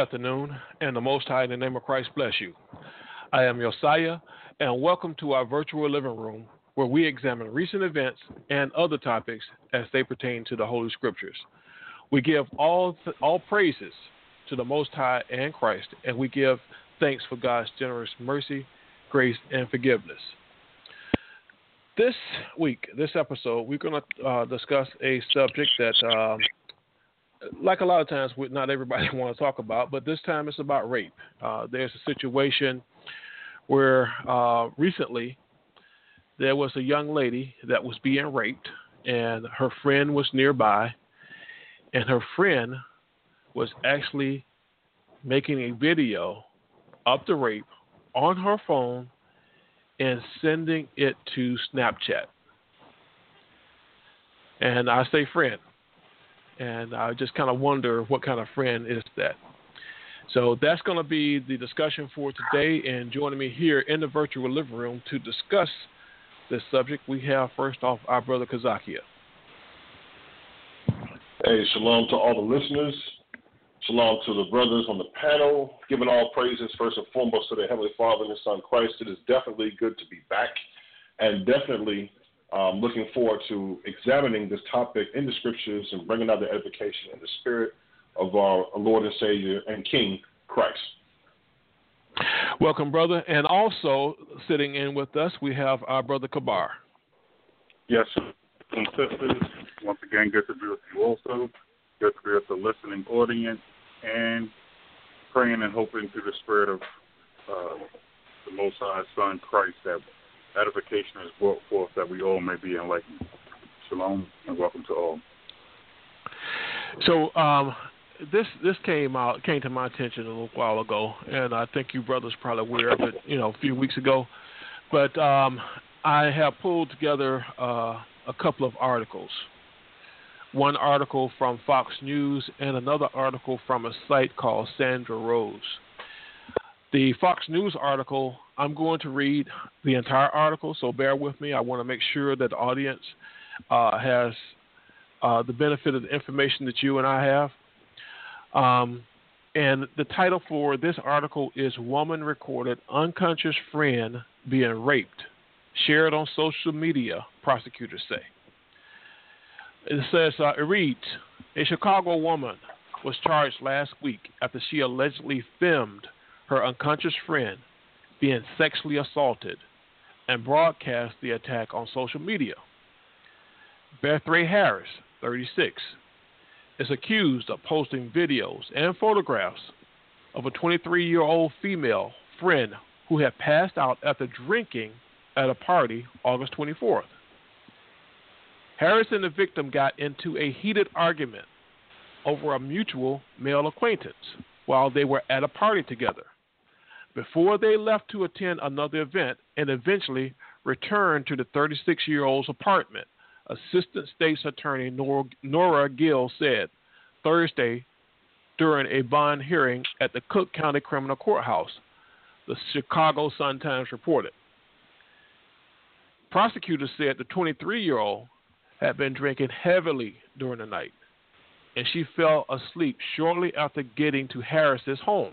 Afternoon, and the Most High in the name of Christ bless you. I am Josiah, and welcome to our virtual living room where we examine recent events and other topics as they pertain to the Holy Scriptures. We give all all praises to the Most High and Christ, and we give thanks for God's generous mercy, grace, and forgiveness. This week, this episode, we're going to uh, discuss a subject that um, like a lot of times, not everybody want to talk about, but this time it's about rape. Uh, there's a situation where uh, recently there was a young lady that was being raped, and her friend was nearby, and her friend was actually making a video of the rape on her phone and sending it to Snapchat. And I say friend and I just kind of wonder what kind of friend is that. So that's going to be the discussion for today. And joining me here in the virtual living room to discuss this subject, we have first off our brother Kazakia. Hey, shalom to all the listeners. Shalom to the brothers on the panel. Giving all praises first and foremost to the Heavenly Father and His Son Christ. It is definitely good to be back, and definitely um, looking forward to examining this topic in the scriptures and bringing out the edification in the spirit of our Lord and Savior and King Christ. Welcome, brother. And also sitting in with us, we have our brother Kabar. Yes, and sisters. Once again, good to be with you also. Good to be with the listening audience and praying and hoping through the spirit of uh, the Most High Son Christ that edification is brought forth that we all may be enlightened. Shalom and welcome to all. So um, this this came out came to my attention a little while ago, and I think you brothers probably aware of it, you know, a few weeks ago. But um, I have pulled together uh, a couple of articles. One article from Fox News and another article from a site called Sandra Rose. The Fox News article, I'm going to read the entire article, so bear with me. I want to make sure that the audience uh, has uh, the benefit of the information that you and I have. Um, and the title for this article is Woman Recorded Unconscious Friend Being Raped, Shared on Social Media, prosecutors say. It says, uh, it reads A Chicago woman was charged last week after she allegedly filmed her unconscious friend being sexually assaulted and broadcast the attack on social media. Beth Ray Harris, 36, is accused of posting videos and photographs of a 23 year old female friend who had passed out after drinking at a party August 24th. Harris and the victim got into a heated argument over a mutual male acquaintance while they were at a party together before they left to attend another event and eventually returned to the 36 year old's apartment, Assistant State's Attorney Nora, Gill said Thursday during a bond hearing at the Cook County Criminal Courthouse, the Chicago Sun-Times reported. Prosecutors said the 23 year old had been drinking heavily during the night, and she fell asleep shortly after getting to Harris's home.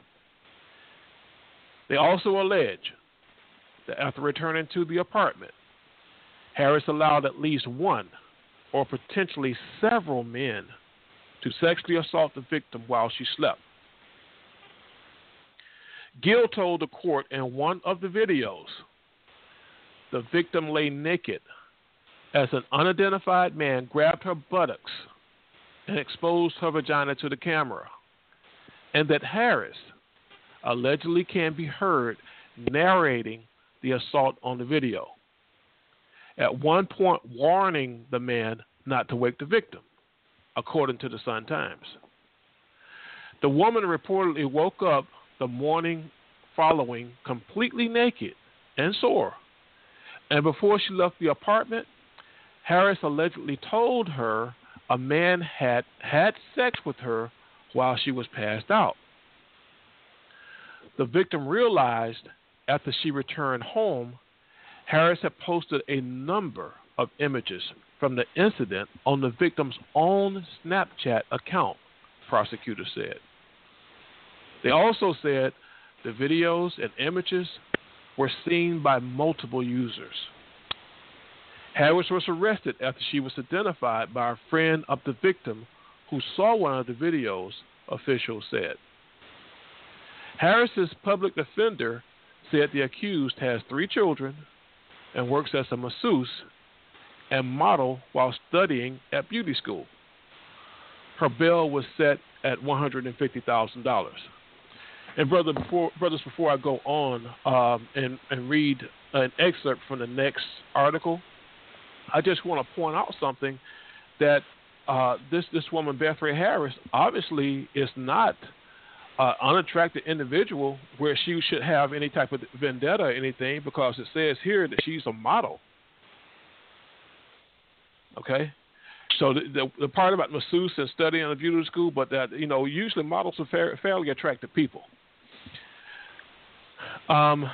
They also allege that after returning to the apartment, Harris allowed at least one or potentially several men to sexually assault the victim while she slept. Gill told the court in one of the videos the victim lay naked as an unidentified man grabbed her buttocks and exposed her vagina to the camera, and that Harris allegedly can be heard narrating the assault on the video. At one point, warning the man not to wake the victim, according to the Sun Times. The woman reportedly woke up the morning following completely naked and sore. And before she left the apartment, Harris allegedly told her a man had had sex with her while she was passed out. The victim realized after she returned home, Harris had posted a number of images from the incident on the victim's own Snapchat account, prosecutors said. They also said the videos and images were seen by multiple users. Harris was arrested after she was identified by a friend of the victim who saw one of the videos, officials said. Harris's public defender said the accused has three children and works as a masseuse and model while studying at beauty school. Her bail was set at $150,000. And brother, before, brothers, before I go on um, and, and read an excerpt from the next article, I just want to point out something that uh, this this woman Beth Ray Harris obviously is not uh, unattractive individual where she should have any type of vendetta or anything because it says here that she's a model. Okay, so the, the, the part about masseuse and studying in a beauty school, but that you know usually models are fair, fairly attractive people. Um,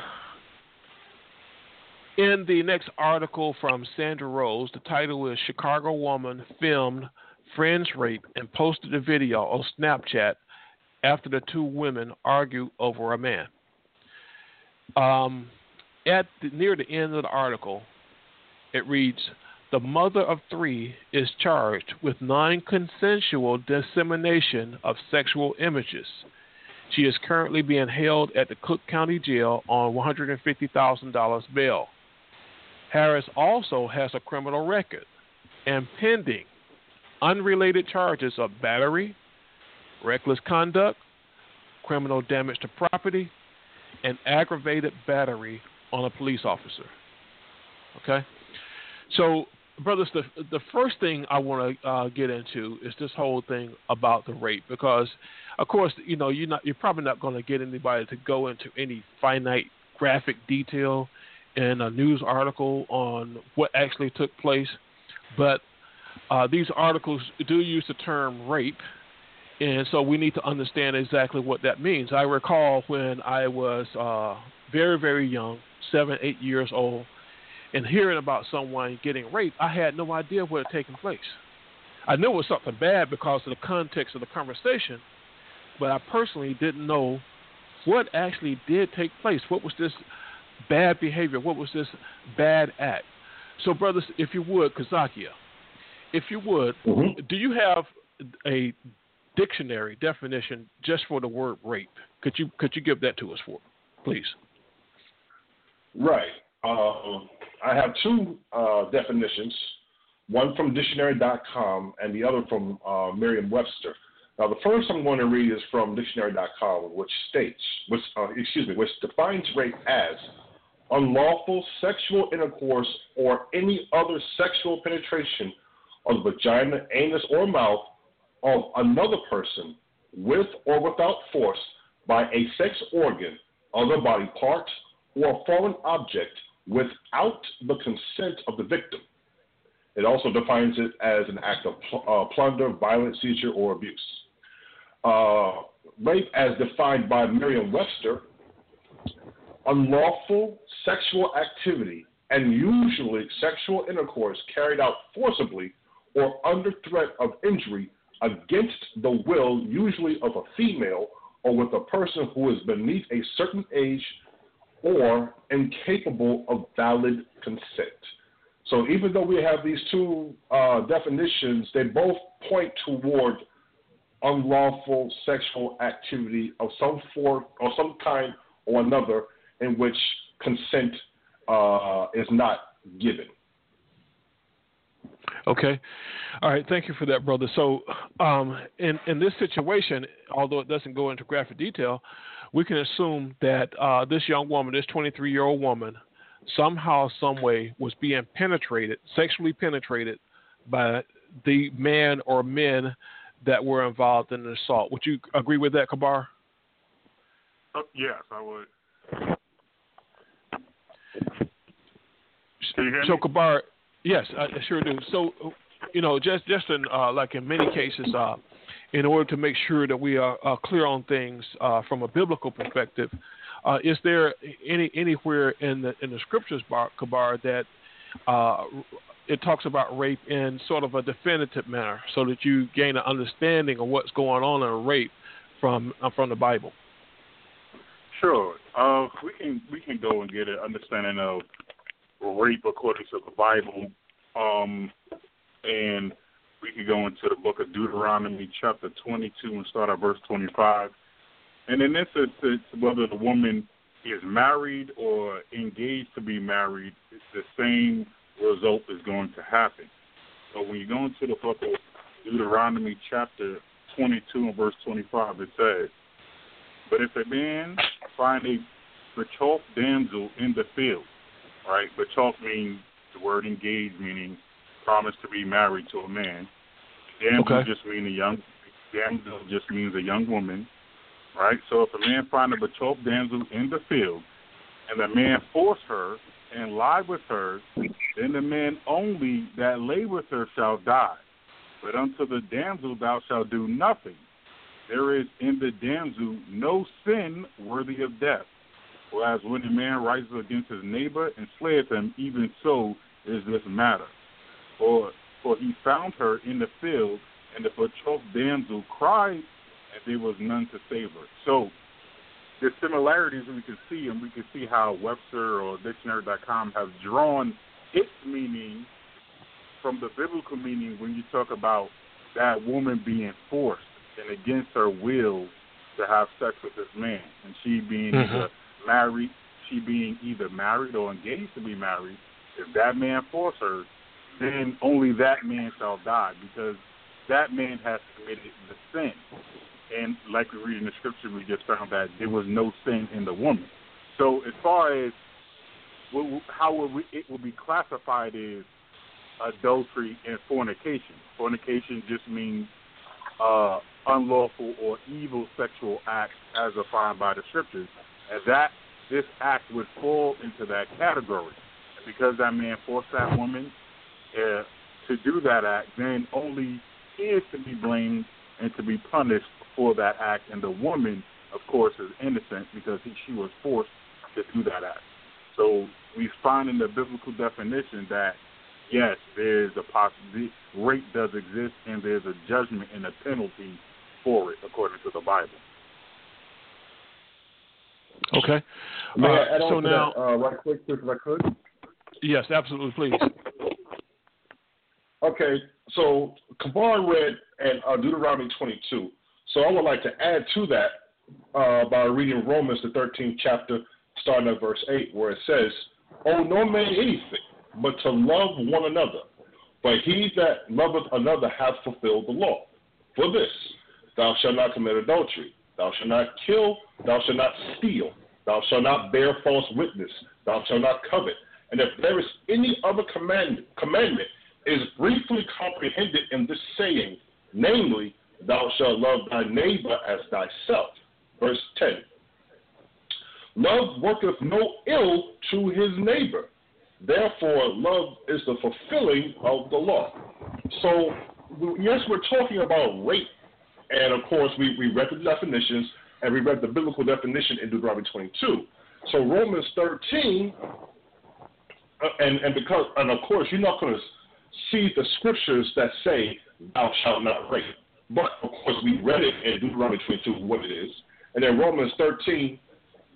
in the next article from Sandra Rose, the title is Chicago Woman Filmed Friend's Rape and Posted a Video on Snapchat after the two women argue over a man. Um, at the, near the end of the article, it reads The mother of three is charged with non consensual dissemination of sexual images. She is currently being held at the Cook County Jail on $150,000 bail. Harris also has a criminal record and pending unrelated charges of battery, reckless conduct, criminal damage to property, and aggravated battery on a police officer. Okay? So, brothers, the, the first thing I want to uh, get into is this whole thing about the rape because, of course, you know, you're, not, you're probably not going to get anybody to go into any finite graphic detail in a news article on what actually took place, but uh, these articles do use the term rape, and so we need to understand exactly what that means. I recall when I was uh, very, very young, seven, eight years old, and hearing about someone getting raped, I had no idea what had taken place. I knew it was something bad because of the context of the conversation, but I personally didn't know what actually did take place. What was this bad behavior? What was this bad act? So, brothers, if you would, Kazakia, if you would, mm-hmm. do you have a dictionary definition just for the word rape? Could you could you give that to us for, please? Right. Uh, I have two uh, definitions, one from dictionary.com and the other from uh, Merriam-Webster. Now, the first I'm going to read is from dictionary.com, which states, which uh, excuse me, which defines rape as unlawful sexual intercourse or any other sexual penetration of the vagina, anus, or mouth of another person with or without force by a sex organ, other body part, or a foreign object without the consent of the victim. It also defines it as an act of pl- uh, plunder, violence, seizure, or abuse. Uh, rape, as defined by Merriam Webster, unlawful sexual activity and usually sexual intercourse carried out forcibly or under threat of injury against the will, usually of a female or with a person who is beneath a certain age or incapable of valid consent. So even though we have these two uh, definitions, they both point toward unlawful sexual activity of some form or some kind or another in which consent uh, is not given. Okay. All right. Thank you for that, brother. So, um, in in this situation, although it doesn't go into graphic detail, we can assume that uh, this young woman, this 23 year old woman, somehow, some way, was being penetrated, sexually penetrated by the man or men that were involved in the assault. Would you agree with that, Kabar? Uh, yes, I would. Can you hear So? Kabar, yes, I sure do. So, you know, just just in uh, like in many cases, uh, in order to make sure that we are clear on things uh, from a biblical perspective, uh, is there any anywhere in the in the scriptures, Bar, Kabar, that uh, it talks about rape in sort of a definitive manner, so that you gain an understanding of what's going on in rape from uh, from the Bible? Sure. We can we can go and get an understanding of rape according to the Bible, um, and we can go into the book of Deuteronomy, chapter 22, and start at verse 25. And in this instance, whether the woman is married or engaged to be married, the same result is going to happen. So when you go into the book of Deuteronomy, chapter 22, and verse 25, it says. But if a man find a betrothed damsel in the field, right? Betrothed means the word engaged, meaning promised to be married to a man. Damsel Okay. just means a young damsel just means a young woman, right? So if a man find a betrothed damsel in the field, and the man force her and lie with her, then the man only that lay with her shall die. But unto the damsel thou shalt do nothing. There is in the damsel no sin worthy of death. Whereas when a man rises against his neighbor and slayeth him, even so is this matter. For for he found her in the field, and the betrothed damsel cried, and there was none to save her. So the similarities we can see, and we can see how Webster or Dictionary.com have drawn its meaning from the biblical meaning when you talk about that woman being forced and against her will to have sex with this man, and she being Mhm. either married, she being either married or engaged to be married. If that man force her, then only that man shall die because that man has committed the sin. And like we read in the scripture, we just found that there was no sin in the woman. So as far as how it will be classified as adultery and fornication. Fornication just means uh, unlawful or evil sexual act as defined by the scriptures, and that this act would fall into that category. And because that man forced that woman uh, to do that act, then only he is to be blamed and to be punished for that act, and the woman, of course, is innocent because he, she was forced to do that act. So we find in the biblical definition that yes, there's a possibility rape does exist, and there's a judgment and a penalty for it according to the Bible. Okay. May Uh, so now, that uh, right quick, if I could? yes, absolutely, please. Okay, so Kabar read and uh, Deuteronomy 22. So I would like to add to that uh, by reading Romans, the 13th chapter, starting at verse 8, where it says, Owe no man anything but to love one another. But he that loveth another hath fulfilled the law. For this, thou shalt not commit adultery, thou shalt not kill, thou shalt not steal, thou shalt not bear false witness, thou shalt not covet. And if there is any other commandment, commandment is briefly comprehended in this saying, namely, thou shalt love thy neighbor as thyself. Verse 10. Love worketh no ill to his neighbor. Therefore, love is the fulfilling of the law. So, yes, we're talking about rape. And of course, we, we read the definitions and we read the biblical definition in Deuteronomy 22. So, Romans 13, uh, and, and because, and of course, you're not going to see the scriptures that say, Thou shalt not rape. But of course, we read it in Deuteronomy 22 what it is. And then Romans 13,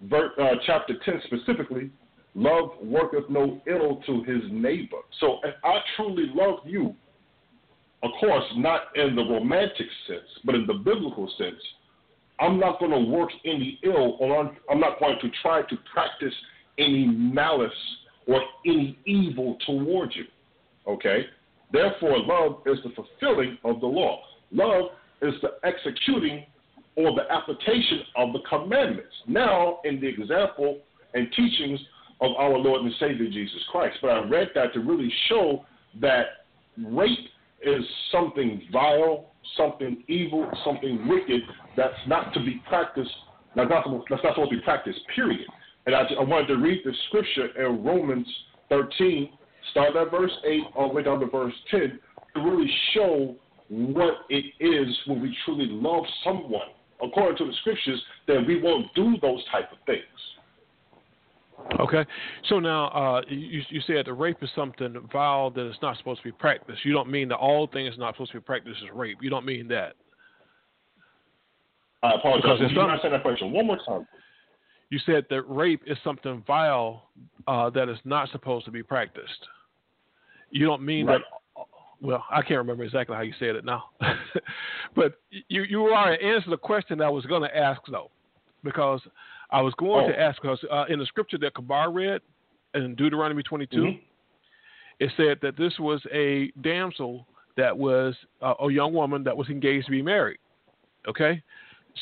ver, uh, chapter 10 specifically, love worketh no ill to his neighbor. So if I truly love you, of course, not in the romantic sense, but in the biblical sense, I'm not going to work any ill or I'm, not going to try to practice any malice or any evil towards you. Okay? Therefore, love is the fulfilling of the law. Love is the executing or the application of the commandments. Now, in the example and teachings of our Lord and Savior Jesus Christ. But I read that to really show that rape is something vile, something evil, something wicked that's not to be practiced That's not that's not supposed to be practiced. Period. And I, I wanted to read the scripture in Romans 13, start at verse 8 all the way down to verse 10, to really show what it is when we truly love someone. According to the scriptures, that we won't do those type of things. Okay, so now uh, you, you said the rape is something vile that is not supposed to be practiced. You don't mean that all things not supposed to be practiced is rape. You don't mean that. I apologize. Can you understand that question one more time? You said that rape is something vile uh, that is not supposed to be practiced. You don't mean right. that. Well, I can't remember exactly how you said it now, but you you already answered the question I was going to ask though, because I was going oh. to ask because uh, in the scripture that Kabar read in Deuteronomy 22, mm-hmm. it said that this was a damsel that was uh, a young woman that was engaged to be married. Okay,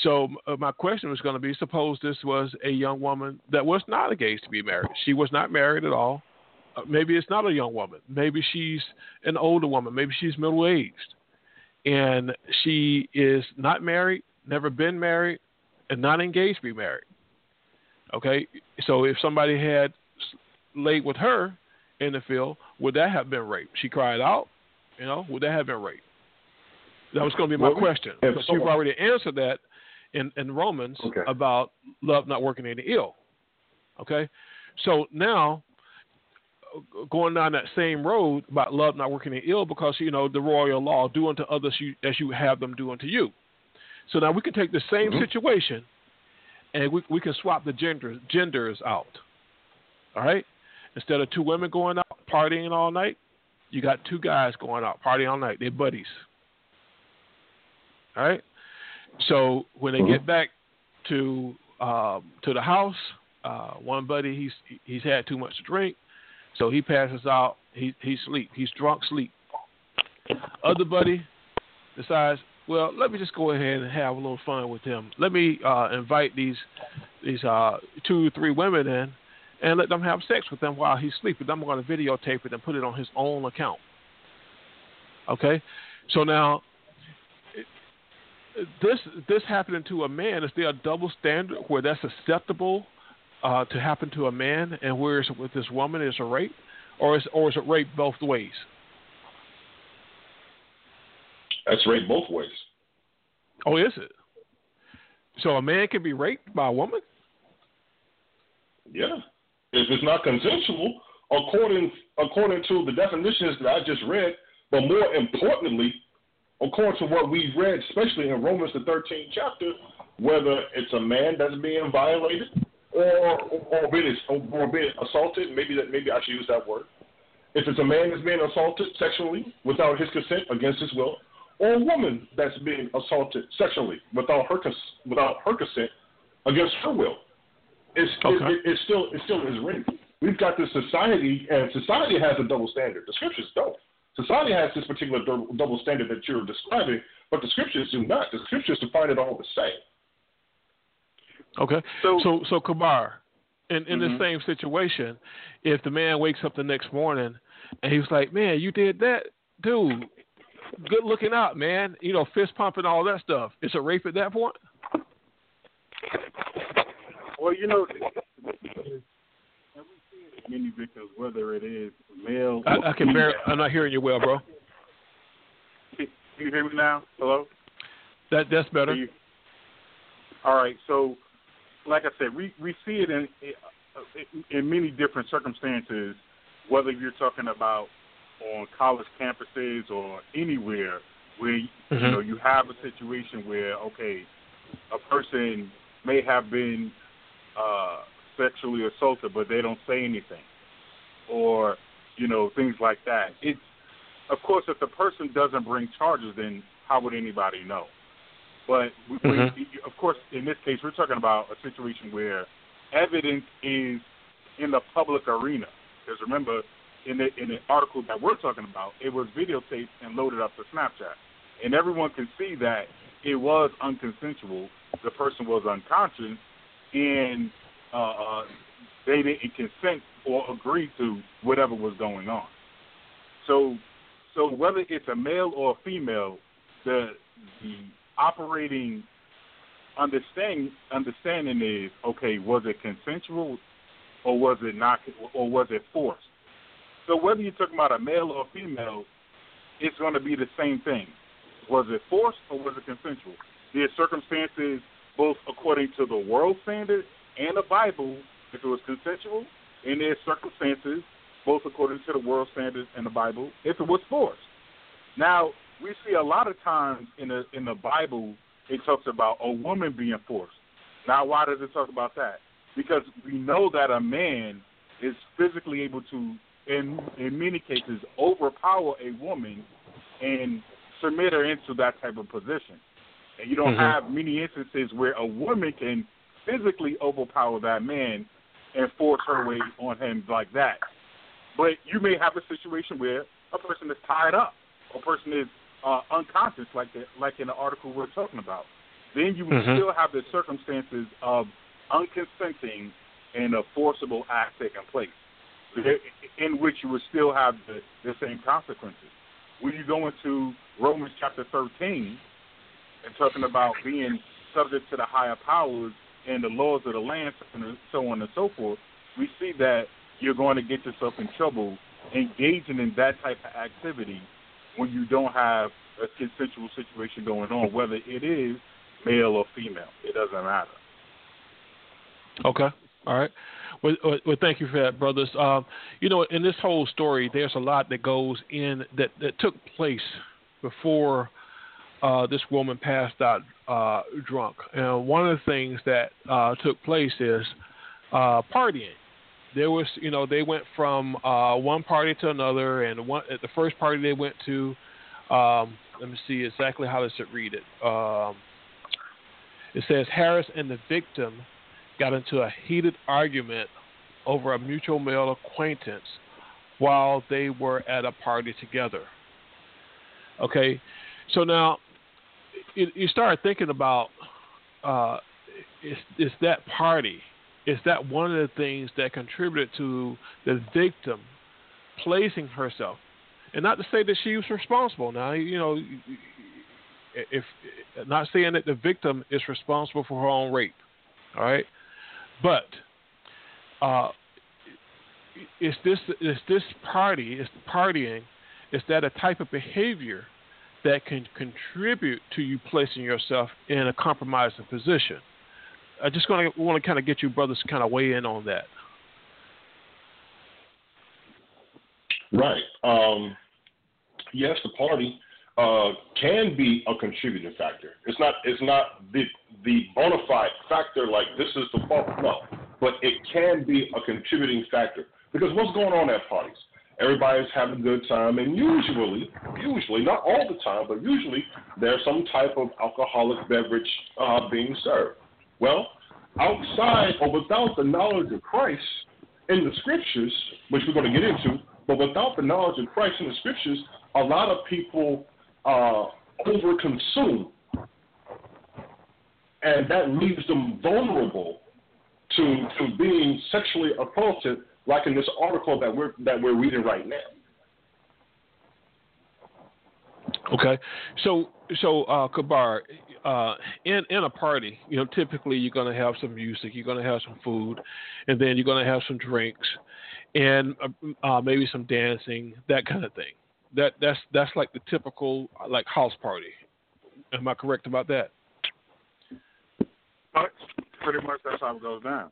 so uh, my question was going to be: Suppose this was a young woman that was not engaged to be married. She was not married at all. Uh, maybe it's not a young woman. Maybe she's an older woman. Maybe she's middle aged, and she is not married, never been married, and not engaged to be married. Okay, so if somebody had laid with her in the field, would that have been rape? She cried out, you know, would that have been rape? That was going to be my well, question. Because you've already answered that in, in Romans okay. about love not working any ill. Okay, so now going down that same road about love not working any ill because you know the royal law do unto others you, as you have them do unto you. So now we can take the same mm-hmm. situation and we, we can swap the genders genders out. All right, instead of two women going out partying all night, you got two guys going out partying all night. They're buddies. All right. So when they get mm-hmm. back to um, to the house, uh, one buddy he's he's had too much to drink, so he passes out. He he sleep. He's drunk sleep. Other buddy decides well, let me just go ahead and have a little fun with him. Let me uh, invite these these uh, two, three women in, and let them have sex with them while he's sleeping. I'm going to videotape it and put it on his own account. Okay, so now this this happening to a man is there a double standard where that's acceptable uh, to happen to a man, and whereas with this woman is a rape, or is or is it rape both ways? That's rape both ways. Oh, is it? So a man can be raped by a woman? Yeah. If it's not consensual, according according to the definitions that I just read, but more importantly, according to what we've read, especially in Romans the 13th chapter, whether it's a man that's being violated or or being or being assaulted, maybe that maybe I should use that word. If it's a man that's being assaulted sexually without his consent against his will, or a woman that's being assaulted sexually without her without her consent against her will. It's okay. it, it, it still it still is rape. We've got this society, and society has a double standard. The scriptures don't. Society has this particular double standard that you're describing, but the scriptures do not. The scriptures define it all the same. Okay. So so so Kabar, in in mm-hmm. the same situation, if the man wakes up the next morning and he's like, "Man, you did that, dude good looking out, man. You know, fist pumping, all that stuff. It's a rape at that point. Well, you know, many victims, whether it is male. I, I can bear. I'm not hearing you well, bro. Can you hear me now? Hello. That that's better. You, all right. So, like I said, we we see it in in many different circumstances. Whether you're talking about on college campuses or anywhere where mm-hmm. you know you have a situation where okay, a person may have been uh, sexually assaulted, but they don't say anything, or you know things like that. It's of course if the person doesn't bring charges, then how would anybody know? But mm-hmm. we, of course, in this case, we're talking about a situation where evidence is in the public arena. Because remember, in the in the article that we're talking about, it was videotaped and loaded up to Snapchat, and everyone can see that it was unconsensual. The person was unconscious, and uh, uh, they didn't consent or agree to whatever was going on. So, so whether it's a male or a female, the the operating understanding understanding is okay. Was it consensual, or was it not, or was it forced? So whether you're talking about a male or a female, it's going to be the same thing. Was it forced or was it consensual? Are circumstances, both according to the world standard and the Bible, if it was consensual, and there are circumstances, both according to the world standard and the Bible, if it was forced. Now, we see a lot of times in the in the Bible it talks about a woman being forced. Now, why does it talk about that? Because we know that a man is physically able to, in in many cases, overpower a woman and submit her into that type of position. And you don't Mhm. have many instances where a woman can physically overpower that man and force her way on him like that. But you may have a situation where a person is tied up, a person is uh, unconscious, like the, like in the article we're talking about. Then you would Mhm. still have the circumstances of unconsenting and a forcible act taking place, in which you would still have the, the same consequences. When you go into Romans chapter 13 and talking about being subject to the higher powers and the laws of the land, and so on and so forth, we see that you're going to get yourself in trouble engaging in that type of activity when you don't have a consensual situation going on, whether it is male or female. It doesn't matter. Okay. All right. Well, well, thank you for that, brothers. Um, you know, in this whole story, there's a lot that goes in that, that took place before uh, this woman passed out uh, drunk. And one of the things that uh, took place is uh, partying. There was, you know, they went from uh, one party to another, and one at the first party they went to. Um, let me see exactly how does it read it. Um, it says Harris and the victim got into a heated argument over a mutual male acquaintance while they were at a party together. Okay, so now you, you start thinking about uh, is, is that party? Is that one of the things that contributed to the victim placing herself? And not to say that she was responsible. Now, you know, if not saying that the victim is responsible for her own rape, all right, but uh, is this is this party is partying? Is that a type of behavior that can contribute to you placing yourself in a compromising position? I just to want to kind of get you brothers to kind of weigh in on that. Right. Um, yes, the party uh, can be a contributing factor. It's not. It's not the the bona fide factor. Like this is the fault. No, but it can be a contributing factor because what's going on at parties? Everybody's having a good time, and usually, usually not all the time, but usually there's some type of alcoholic beverage uh, being served. Well, outside or without the knowledge of Christ in the scriptures, which we're going to get into, but without the knowledge of Christ in the scriptures, a lot of people uh, overconsume, and that leaves them vulnerable to to being sexually assaulted, like in this article that we're that we're reading right now. Okay, so so uh, Kabar, uh, in in a party, you know, typically you're going to have some music, you're going to have some food, and then you're going to have some drinks, and uh, uh, maybe some dancing, that kind of thing. That that's that's like the typical like house party. Am I correct about that? But pretty much that's how it goes down.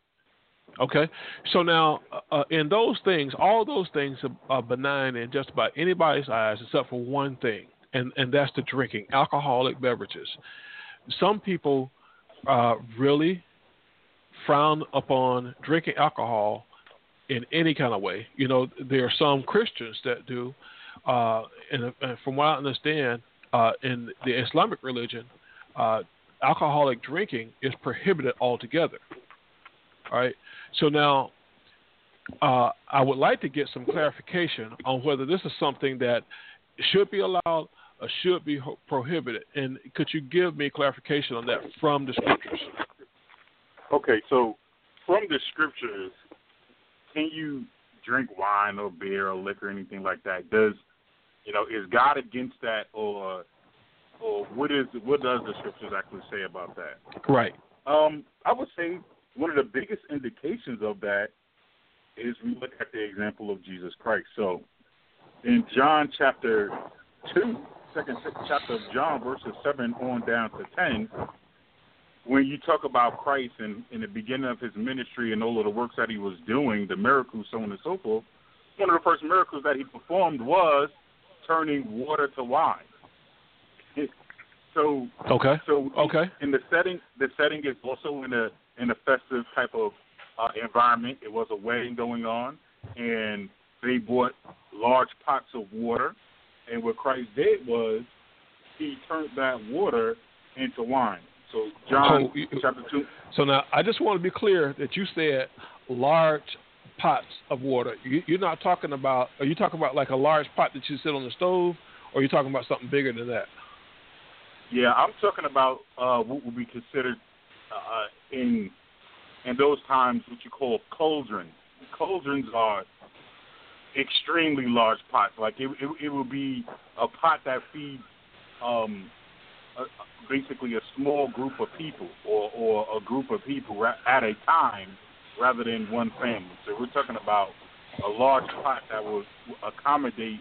Okay, so now uh, in those things, all those things are, are benign in just about anybody's eyes, except for one thing, and and that's the drinking alcoholic beverages. Some people uh, really frown upon drinking alcohol in any kind of way. You know, there are some Christians that do, uh, and, and from what I understand, uh, in the Islamic religion, uh, alcoholic drinking is prohibited altogether. All right. So now, uh, I would like to get some clarification on whether this is something that should be allowed or should be ho- prohibited. And could you give me clarification on that from the scriptures? Okay, so from the scriptures, can you drink wine or beer or liquor or anything like that? Does you know is God against that, or or what is what does the scriptures actually say about that? Right. Um, I would say one of the biggest indications of that is we look at the example of Jesus Christ. So in John chapter two, second chapter of John, verses seven on down to ten, when you talk about Christ and in the beginning of his ministry and all of the works that he was doing, the miracles, so on and so forth, one of the first miracles that he performed was turning water to wine. So okay, so okay, in the setting, the setting is also in a in a festive type of uh, environment. It was a wedding going on, and they bought large pots of water. And what Christ did was he turned that water into wine. So John so, chapter two. So now I just want to be clear that you said large pots of water. You, you're not talking about. Are you talking about like a large pot that you sit on the stove, or are you talking about something bigger than that? Yeah, I'm talking about uh, what would be considered uh, in in those times what you call cauldrons. Cauldrons are extremely large pots. Like it, it, it would be a pot that feeds um, a, basically a small group of people or, or a group of people at a time rather than one family. So we're talking about a large pot that will accommodate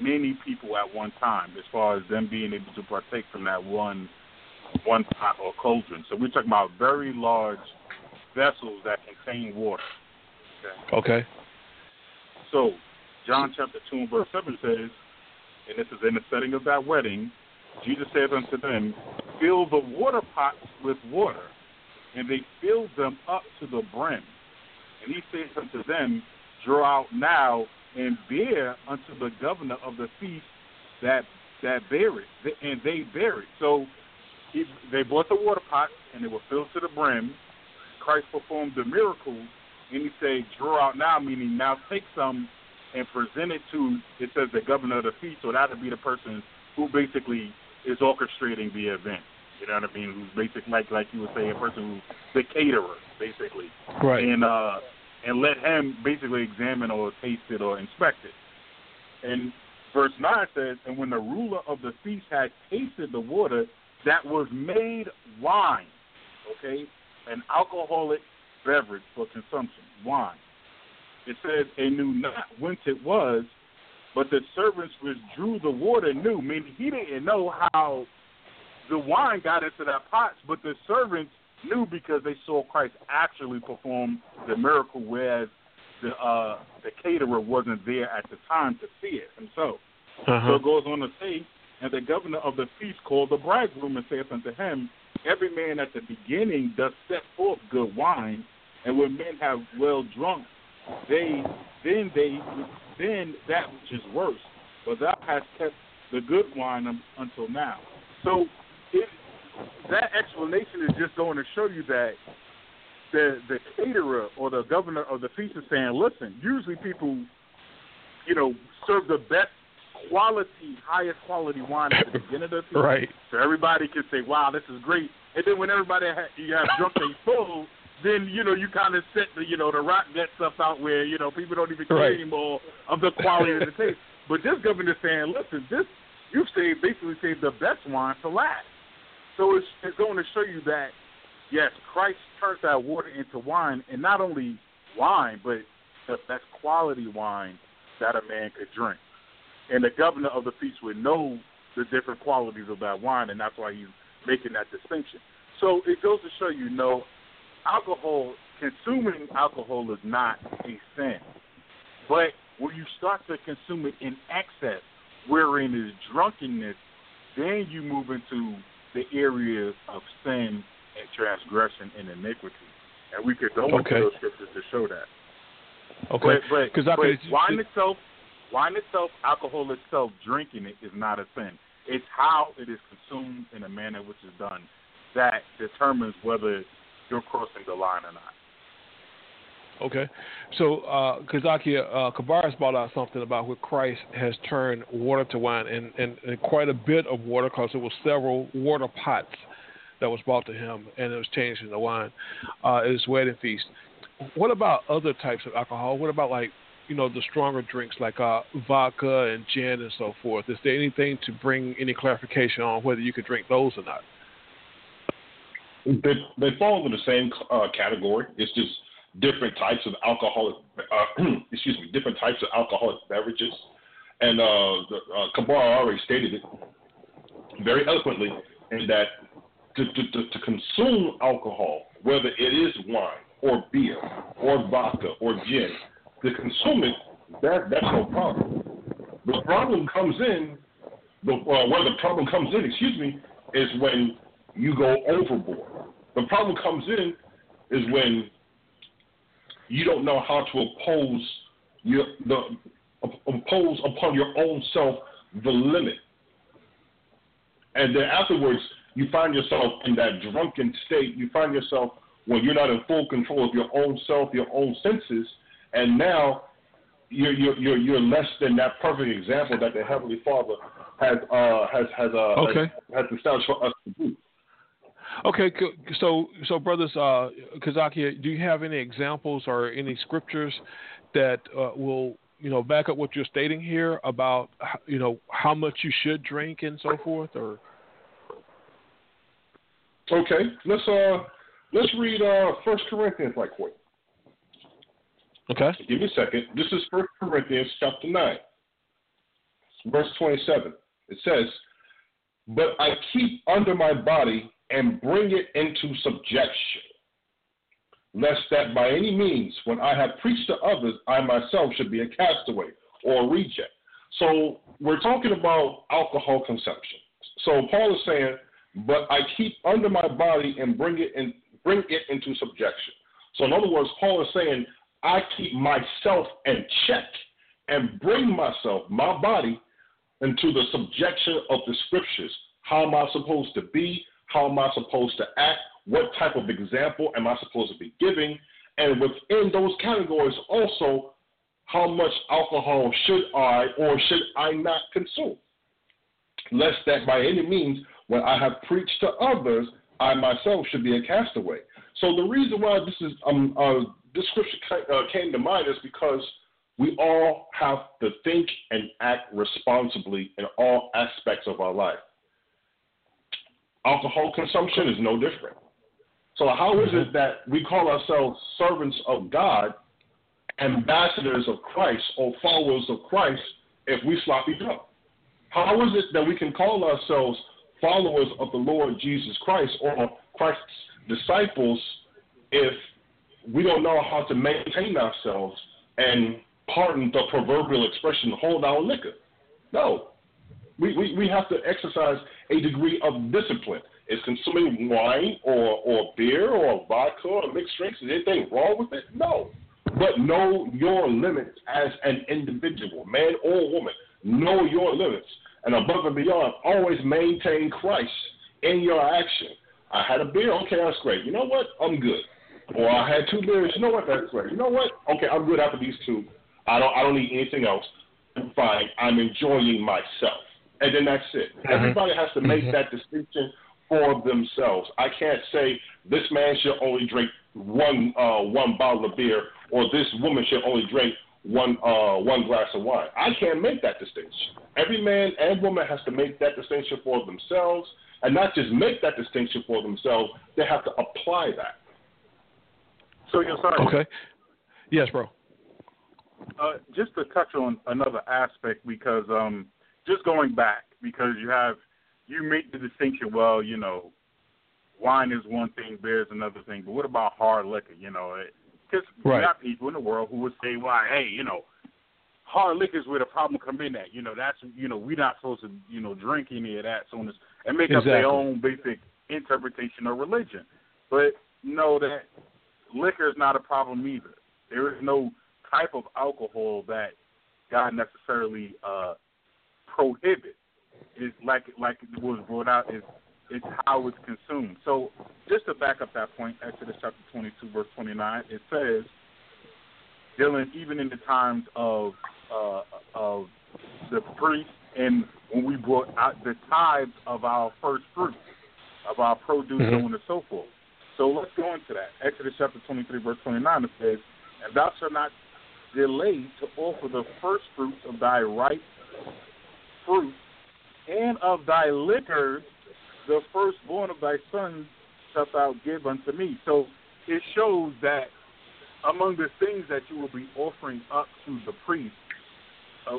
many people at one time, as far as them being able to partake from that one one pot or cauldron. So we're talking about very large vessels that contain water. Okay. okay. So John chapter two and verse seven says, and this is in the setting of that wedding, Jesus says unto them, Fill the water pots with water. And they filled them up to the brim. And he said unto them, Draw out now and bear unto the governor of the feast that that bear it, and they bear it. So he, they brought the water pots and they were filled to the brim. Christ performed the miracle, and he said, "Draw out now," meaning now take some and present it to. It says the governor of the feast, so that would be the person who basically is orchestrating the event. You know what I mean? Who's basically like like you would say a person who's the caterer, basically. Right. And uh and let him basically examine or taste it or inspect it. And verse 9 says, And when the ruler of the feast had tasted the water that was made wine, okay, an alcoholic beverage for consumption, wine. It says, and knew not whence it was, but the servants withdrew the water knew, meaning he didn't know how the wine got into that pot, but the servants knew because they saw Christ actually perform the miracle, whereas the uh, the caterer wasn't there at the time to see it himself. Uh-huh. So it goes on to say, and the governor of the feast called the bridegroom and saith unto him, Every man at the beginning does set forth good wine, and when men have well drunk, they then they then that which is worse. But thou hast kept the good wine until now. So that explanation is just going to show you that the the caterer or the governor of the feast is saying, listen, usually people, you know, serve the best quality, highest quality wine at the beginning of the feast, right? So everybody can say, wow, this is great. And then when everybody ha- you have drunk they full, then you know you kind of set the you know the rock that stuff out where you know people don't even care right. anymore of the quality of the taste. But this governor is saying, listen, this you've saved basically saved the best wine for last. So it's, it's going to show you that, yes, Christ turned that water into wine, and not only wine, but the best quality wine that a man could drink. And the governor of the feast would know the different qualities of that wine, and that's why he's making that distinction. So it goes to show you, no, alcohol, consuming alcohol is not a sin. But when you start to consume it in excess, wherein is drunkenness, then you move into the areas of sin and transgression and iniquity. And we could go okay. into those scriptures to show that. Okay. But, but, but wine itself, wine itself, alcohol itself, drinking it is not a sin. It's how it is consumed in a manner which is done that determines whether you're crossing the line or not. Okay, so uh, Kazaki uh, Kabaris brought out something about where Christ has turned water to wine, and, and, and quite a bit of water, because there was several water pots that was brought to him, and it was changed into wine uh, at his wedding feast. What about other types of alcohol? What about like, you know, the stronger drinks like uh, vodka and gin and so forth. Is there anything to bring any clarification on whether you could drink those or not? They, they fall into the same uh, category. It's just different types of alcoholic, uh, excuse me, different types of alcoholic beverages. And uh, uh, already stated it very eloquently in that to, to, to, to consume alcohol, whether it is wine or beer or vodka or gin, to consume it, that, that's no problem. The problem comes in, the, uh, where the problem comes in, excuse me, is when you go overboard. The problem comes in is when you don't know how to oppose your, the impose upon your own self the limit. And then afterwards, you find yourself in that drunken state. You find yourself when you're not in full control of your own self, your own senses, and now you're you're you're, you're less than that perfect example that the Heavenly Father has uh, has has uh, okay. has, has established for us to do. Okay, so so brothers, uh, Kazaki, do you have any examples or any scriptures that uh, will you know back up what you're stating here about you know how much you should drink and so forth, or? Okay, let's uh let's read uh First Corinthians right quick. Okay. Give me a second. This is First Corinthians chapter nine, verse twenty-seven. It says, "But I keep under my body and bring it into subjection, lest that by any means, when I have preached to others, I myself should be a castaway or a reject. So we're talking about alcohol consumption. So Paul is saying, but I keep under my body and bring it in, bring it into subjection. So in other words, Paul is saying, I keep myself in check and bring myself, my body, into the subjection of the scriptures. How am I supposed to be? How am I supposed to act? What type of example am I supposed to be giving? And within those categories, also, how much alcohol should I or should I not consume? Lest that by any means, when I have preached to others, I myself should be a castaway. So the reason why this is um, uh, this scripture uh, came to mind is because we all have to think and act responsibly in all aspects of our life alcohol consumption is no different. So, how is it mm-hmm. that we call ourselves servants of God, ambassadors of Christ, or followers of Christ if we sloppy drunk? How is it that we can call ourselves followers of the Lord Jesus Christ or Christ's disciples if we don't know how to maintain ourselves and, pardon the proverbial expression, hold our liquor? No. We, we, we have to exercise a degree of discipline. Is consuming wine or, or beer or vodka or mixed drinks, is anything wrong with it? No. But know your limits as an individual, man or woman. Know your limits. And above and beyond, always maintain Christ in your action. I had a beer, okay, that's great. You know what? I'm good. Or I had two beers, you know what? That's great. You know what? Okay, I'm good after these two. I don't I don't need anything else. I'm fine. I'm enjoying myself and then that's it. Mm-hmm. Everybody has to make mm-hmm. that distinction for themselves. I can't say this man should only drink one uh, one bottle of beer or this woman should only drink one uh, one glass of wine. I can't make that distinction. Every man and woman has to make that distinction for themselves, and not just make that distinction for themselves. They have to apply that. So you're sorry. Okay. Yes, bro. Uh, just to touch on another aspect, because um, just going back because you have you make the distinction. Well, you know, wine is one thing, beer is another thing. But what about hard liquor? You know, because right. you got people in the world who would say, "Why, hey, you know, hard liquor is where the problem come in at. You know, that's you know, we're not supposed to you know drink any of that, so on and make exactly. up their own basic interpretation of religion. But know that liquor is not a problem either. There is no type of alcohol that God necessarily uh, prohibit. Is like like it was brought out is it's how it's consumed. So just to back up that point, Exodus chapter 22, verse 29, it says, dealing even in the times of uh, of the priest and when we brought out the tithes of our first fruit, of our produce, mm-hmm. so on and so forth. So let's go into that. Exodus chapter 23, verse 29, it says, And thou shalt not delay to offer the first fruits of thy ripe fruit, and of thy liquors the firstborn of thy sons shalt thou give unto me. So it shows that among the things that you will be offering up to the priest, uh,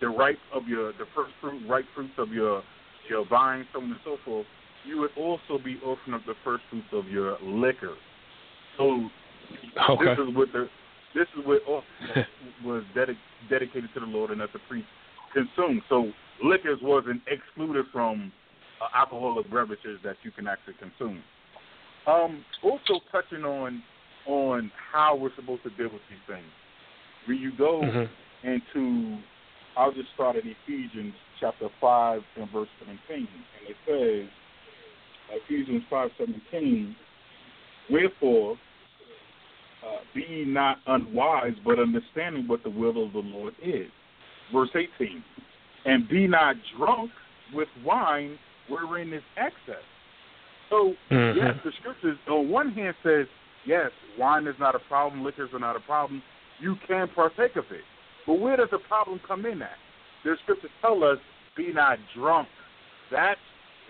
the ripe of your the first fruit, ripe fruits of your your vine, so on and so forth, you would also be offering up the first fruits of your liquor. So okay. this is what the this is what was dedic- dedicated to the Lord and that the priest consumed. So liquors wasn't excluded from uh, alcoholic beverages that you can actually consume. Um, also touching on on how we're supposed to deal with these things. When you go mm-hmm. into, I'll just start at Ephesians chapter five and verse seventeen, and it says, Ephesians five seventeen, wherefore uh, be not unwise, but understanding what the will of the Lord is. Verse 18. And be not drunk with wine wherein is excess. So, mm-hmm. yes, the scriptures on one hand says, yes, wine is not a problem, liquors are not a problem. You can partake of it. But where does the problem come in at? The scriptures tell us, be not drunk. That's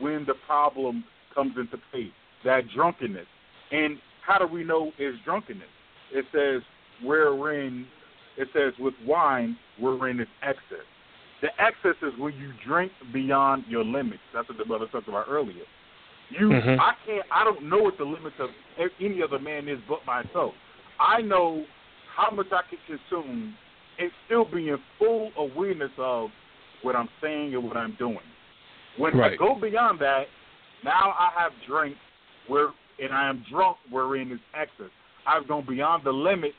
when the problem comes into play, that drunkenness. And how do we know it's drunkenness? It says, wherein, it says, with wine, wherein is excess. The excess is when you drink beyond your limits. That's what the brother talked about earlier. You, mm-hmm. I can't, I don't know what the limits of any other man is but myself. I know how much I can consume and still be in full awareness of what I'm saying and what I'm doing. When right. I go beyond that, now I have drink where, and I am drunk wherein is excess. I've gone beyond the limit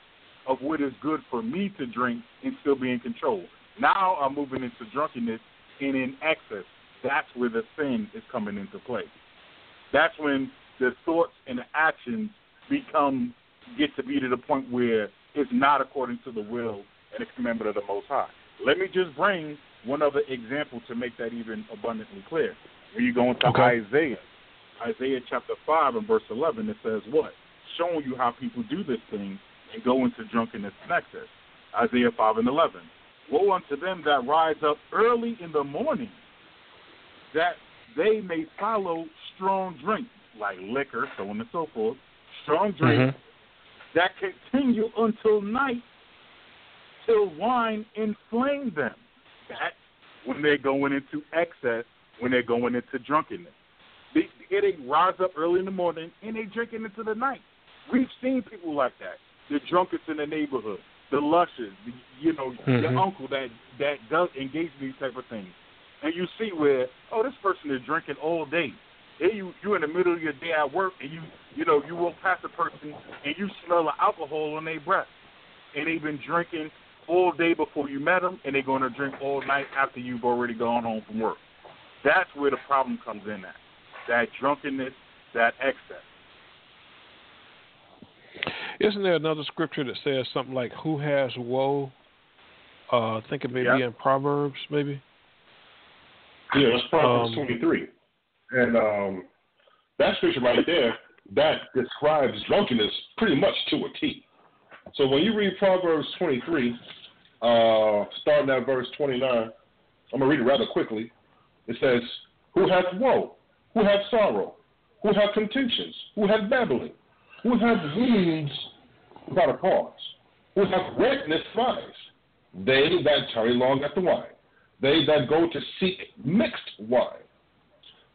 of what is good for me to drink and still be in control. Now I'm moving into drunkenness and in excess. That's where the sin is coming into play. That's when the thoughts and the actions become get to be to the point where it's not according to the will and the commandment of the Most High. Let me just bring one other example to make that even abundantly clear. When you go into okay. Isaiah, Isaiah chapter 5 and verse 11, it says what? Showing you how people do this thing and go into drunkenness and excess. Isaiah 5 and 11. Woe unto them that rise up early in the morning, that they may follow strong drink, like liquor, so on and so forth, strong drink mm-hmm. that continue until night, till wine inflame them. That's when they're going into excess, when they're going into drunkenness. They, they rise up early in the morning and they drinking into the night. We've seen people like that. The drunkards in the neighborhood, the lushes, the, you know, mm-hmm. your uncle that that does engage in these type of things, and you see where oh this person is drinking all day. Hey, you you in the middle of your day at work and you you know you walk past a person and you smell the alcohol on their breath, and they've been drinking all day before you met them, and they're going to drink all night after you've already gone home from work. That's where the problem comes in at that drunkenness, that excess. Isn't there another scripture that says something like "Who has woe"? Uh, I think it may yeah. be in Proverbs, maybe. Yeah, that's Proverbs Um, 23. And um, that scripture right there, that describes drunkenness pretty much to a T. So when you read Proverbs 23, uh, starting at verse 29, I'm going to read it rather quickly. It says, Who hath woe? Who hath sorrow? Who hath contentions? Who hath babbling? Who hath wounds without a cause? Who redness of eyes? They that tarry long at the wine. They that go to seek mixed wine.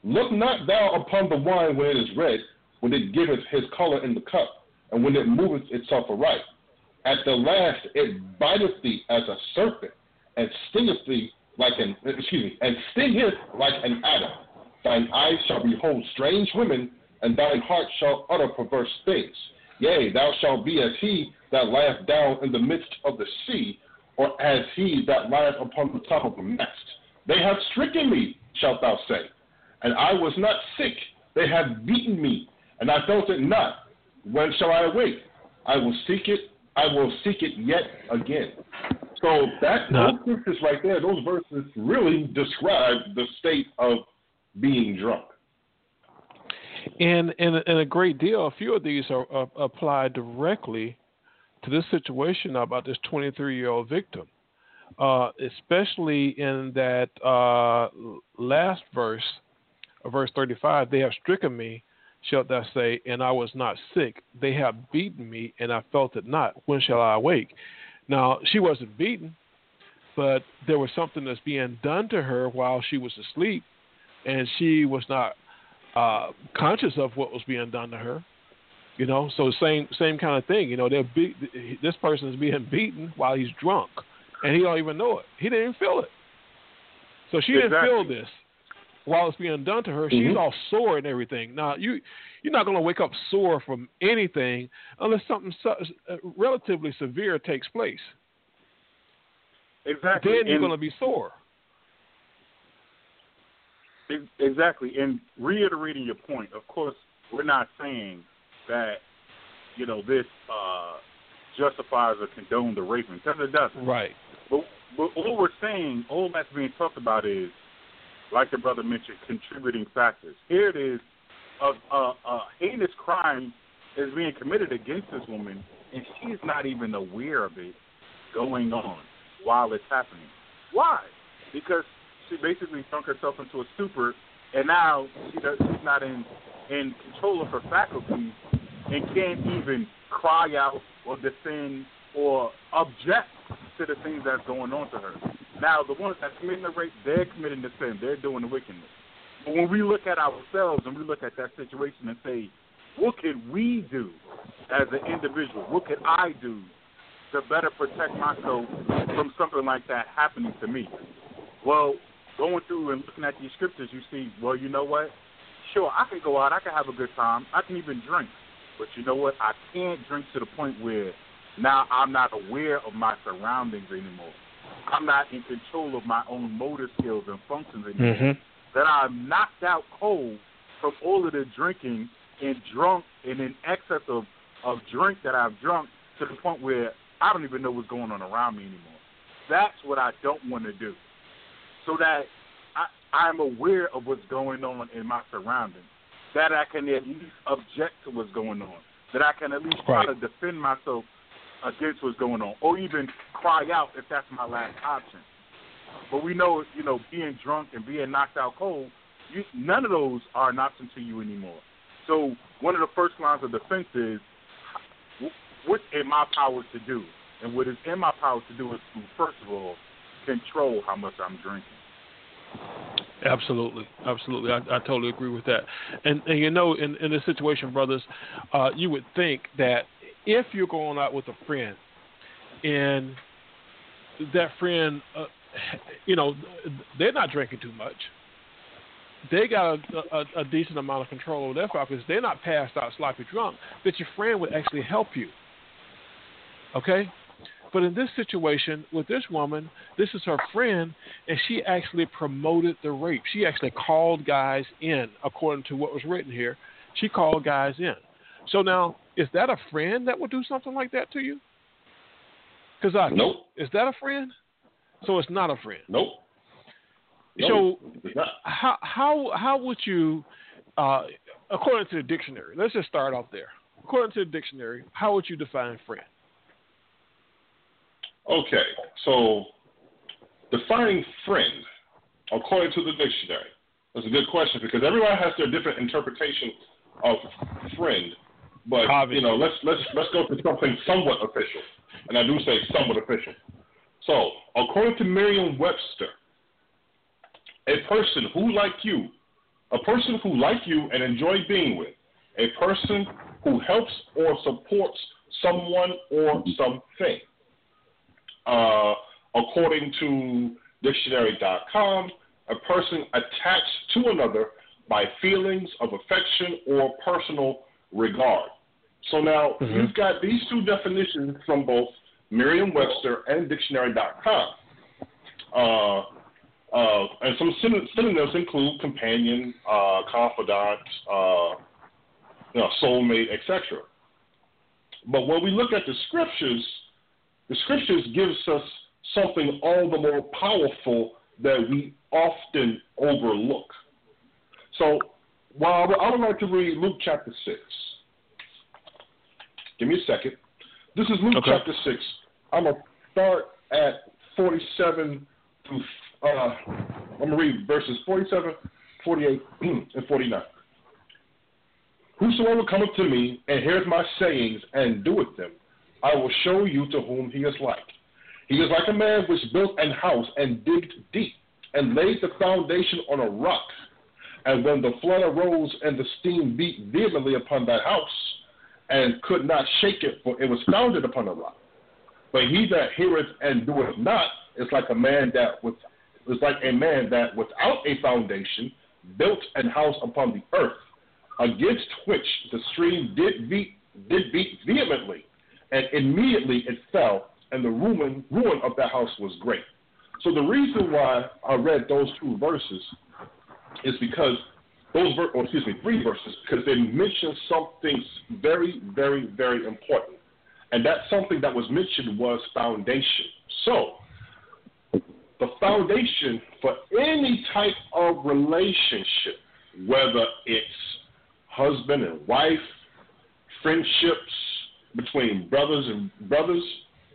Look not thou upon the wine when it is red, when it giveth his color in the cup, and when it moveth itself aright. At the last it biteth thee as a serpent, and stingeth thee like an excuse me, and stingeth like an adder. Thine eyes shall behold strange women, and thine heart shall utter perverse things. Yea, thou shalt be as he that lieth down in the midst of the sea, or as he that lieth upon the top of the mast. They have stricken me, shalt thou say, and I was not sick. They have beaten me, and I felt it not. When shall I awake? I will seek it. I will seek it yet again. So that those scriptures right there, those verses really describe the state of being drunk. And and and a great deal, a few of these are, are applied directly to this situation about this 23 year old victim, uh, especially in that uh, last verse, uh, verse 35. They have stricken me, shalt thou say, and I was not sick. They have beaten me, and I felt it not. When shall I awake? Now she wasn't beaten, but there was something that's being done to her while she was asleep, and she was not uh, conscious of what was being done to her. You know, so same same kind of thing. You know, they're beat, this person is being beaten while he's drunk, and he don't even know it. He didn't even feel it. So she exactly. didn't feel this while it's being done to her. Mm-hmm. She's all sore and everything. Now you you're not going to wake up sore from anything unless something so, uh, relatively severe takes place. Exactly. Then you're And- going to be sore. Ex- Exactly. And reiterating your point, of course, we're not saying that, you know, this uh, justifies or condones the raping, because it doesn't. Right. But, but all we're saying, all that's being talked about is, like the brother mentioned, contributing factors. Here it is, a, a, a heinous crime is being committed against this woman, and she's not even aware of it going on while it's happening. Why? Because she basically sunk herself into a stupor, and now she does, she's not in in control of her faculties and can't even cry out or defend or object to the things that's going on to her. Now, the ones that committing the rape, they're committing the sin, they're doing the wickedness. But when we look at ourselves and we look at that situation and say, what could we do as an individual? What could I do to better protect myself from something like that happening to me? Well, going through and looking at these scriptures, you see, well, you know what? Sure, I can go out, I can have a good time, I can even drink. But you know what? I can't drink to the point where now I'm not aware of my surroundings anymore. I'm not in control of my own motor skills and functions anymore. Mm-hmm. That I'm knocked out cold from all of the drinking and drunk and in excess of, of drink that I've drunk to the point where I don't even know what's going on around me anymore. That's what I don't want to do. So that I, I'm aware of what's going on in my surroundings. That I can at least object to what's going on. That I can at least try Right. to defend myself against what's going on. Or even cry out if that's my last option. But we know, you know, being drunk and being knocked out cold, you, none of those are an option to you anymore. So one of the first lines of defense is what's in my power to do, and what is in my power to do is to first of all control how much I'm drinking. Absolutely, absolutely. I, I totally agree with that. And, and you know, in, in this situation, brothers, uh, you would think that if you're going out with a friend, and that friend, uh, you know, they're not drinking too much. They got a, a, a decent amount of control over their faculties. They're not passed out sloppy drunk. That your friend would actually help you. Okay, but in this situation with this woman, this is her friend, and she actually promoted the rape. She actually called guys in, according to what was written here. She called guys in. So now, is that a friend that would do something like that to you? Because I Nope. is that a friend? So it's not a friend. Nope. So No, it's not. how how how would you, uh, according to the dictionary? Let's just start off there. According to the dictionary, how would you define friend? Okay, so defining friend according to the dictionary. That's a good question because everyone has their different interpretation of friend. But Obviously. you know, let's let's let's go to something somewhat official, and I do say somewhat official. So, according to Merriam-Webster, a person who like you, a person who like you and enjoy being with, a person who helps or supports someone or something. Uh, according to dictionary.com, a person attached to another by feelings of affection or personal regard. So now Mhm. you've got these two definitions from both Merriam-Webster and dictionary.com. Uh, uh, and some syn- synonyms include companion, uh, confidant, uh, you know, soulmate, etc. But when we look at the scriptures, the scriptures gives us something all the more powerful that we often overlook. So, while I would like to read Luke chapter six. Give me a second. This is Luke Okay. chapter 6. I'm going to start at 47 through, uh, I'm going to read verses 47, 48, and 49. Whosoever cometh to me and heareth my sayings and doeth them, I will show you to whom he is like. He is like a man which built an house and digged deep and laid the foundation on a rock. And when the flood arose and the steam beat vehemently upon that house, and could not shake it, for it was founded upon a rock. But he that heareth and doeth not is like a man that with is like a man that without a foundation built an house upon the earth, against which the stream did beat did beat vehemently, and immediately it fell, and the ruin ruin of that house was great. So the reason why I read those two verses is because those ver- or excuse me three verses because they mention something very very very important, and that something that was mentioned was foundation. So the foundation for any type of relationship, whether it's husband and wife, friendships between brothers and brothers,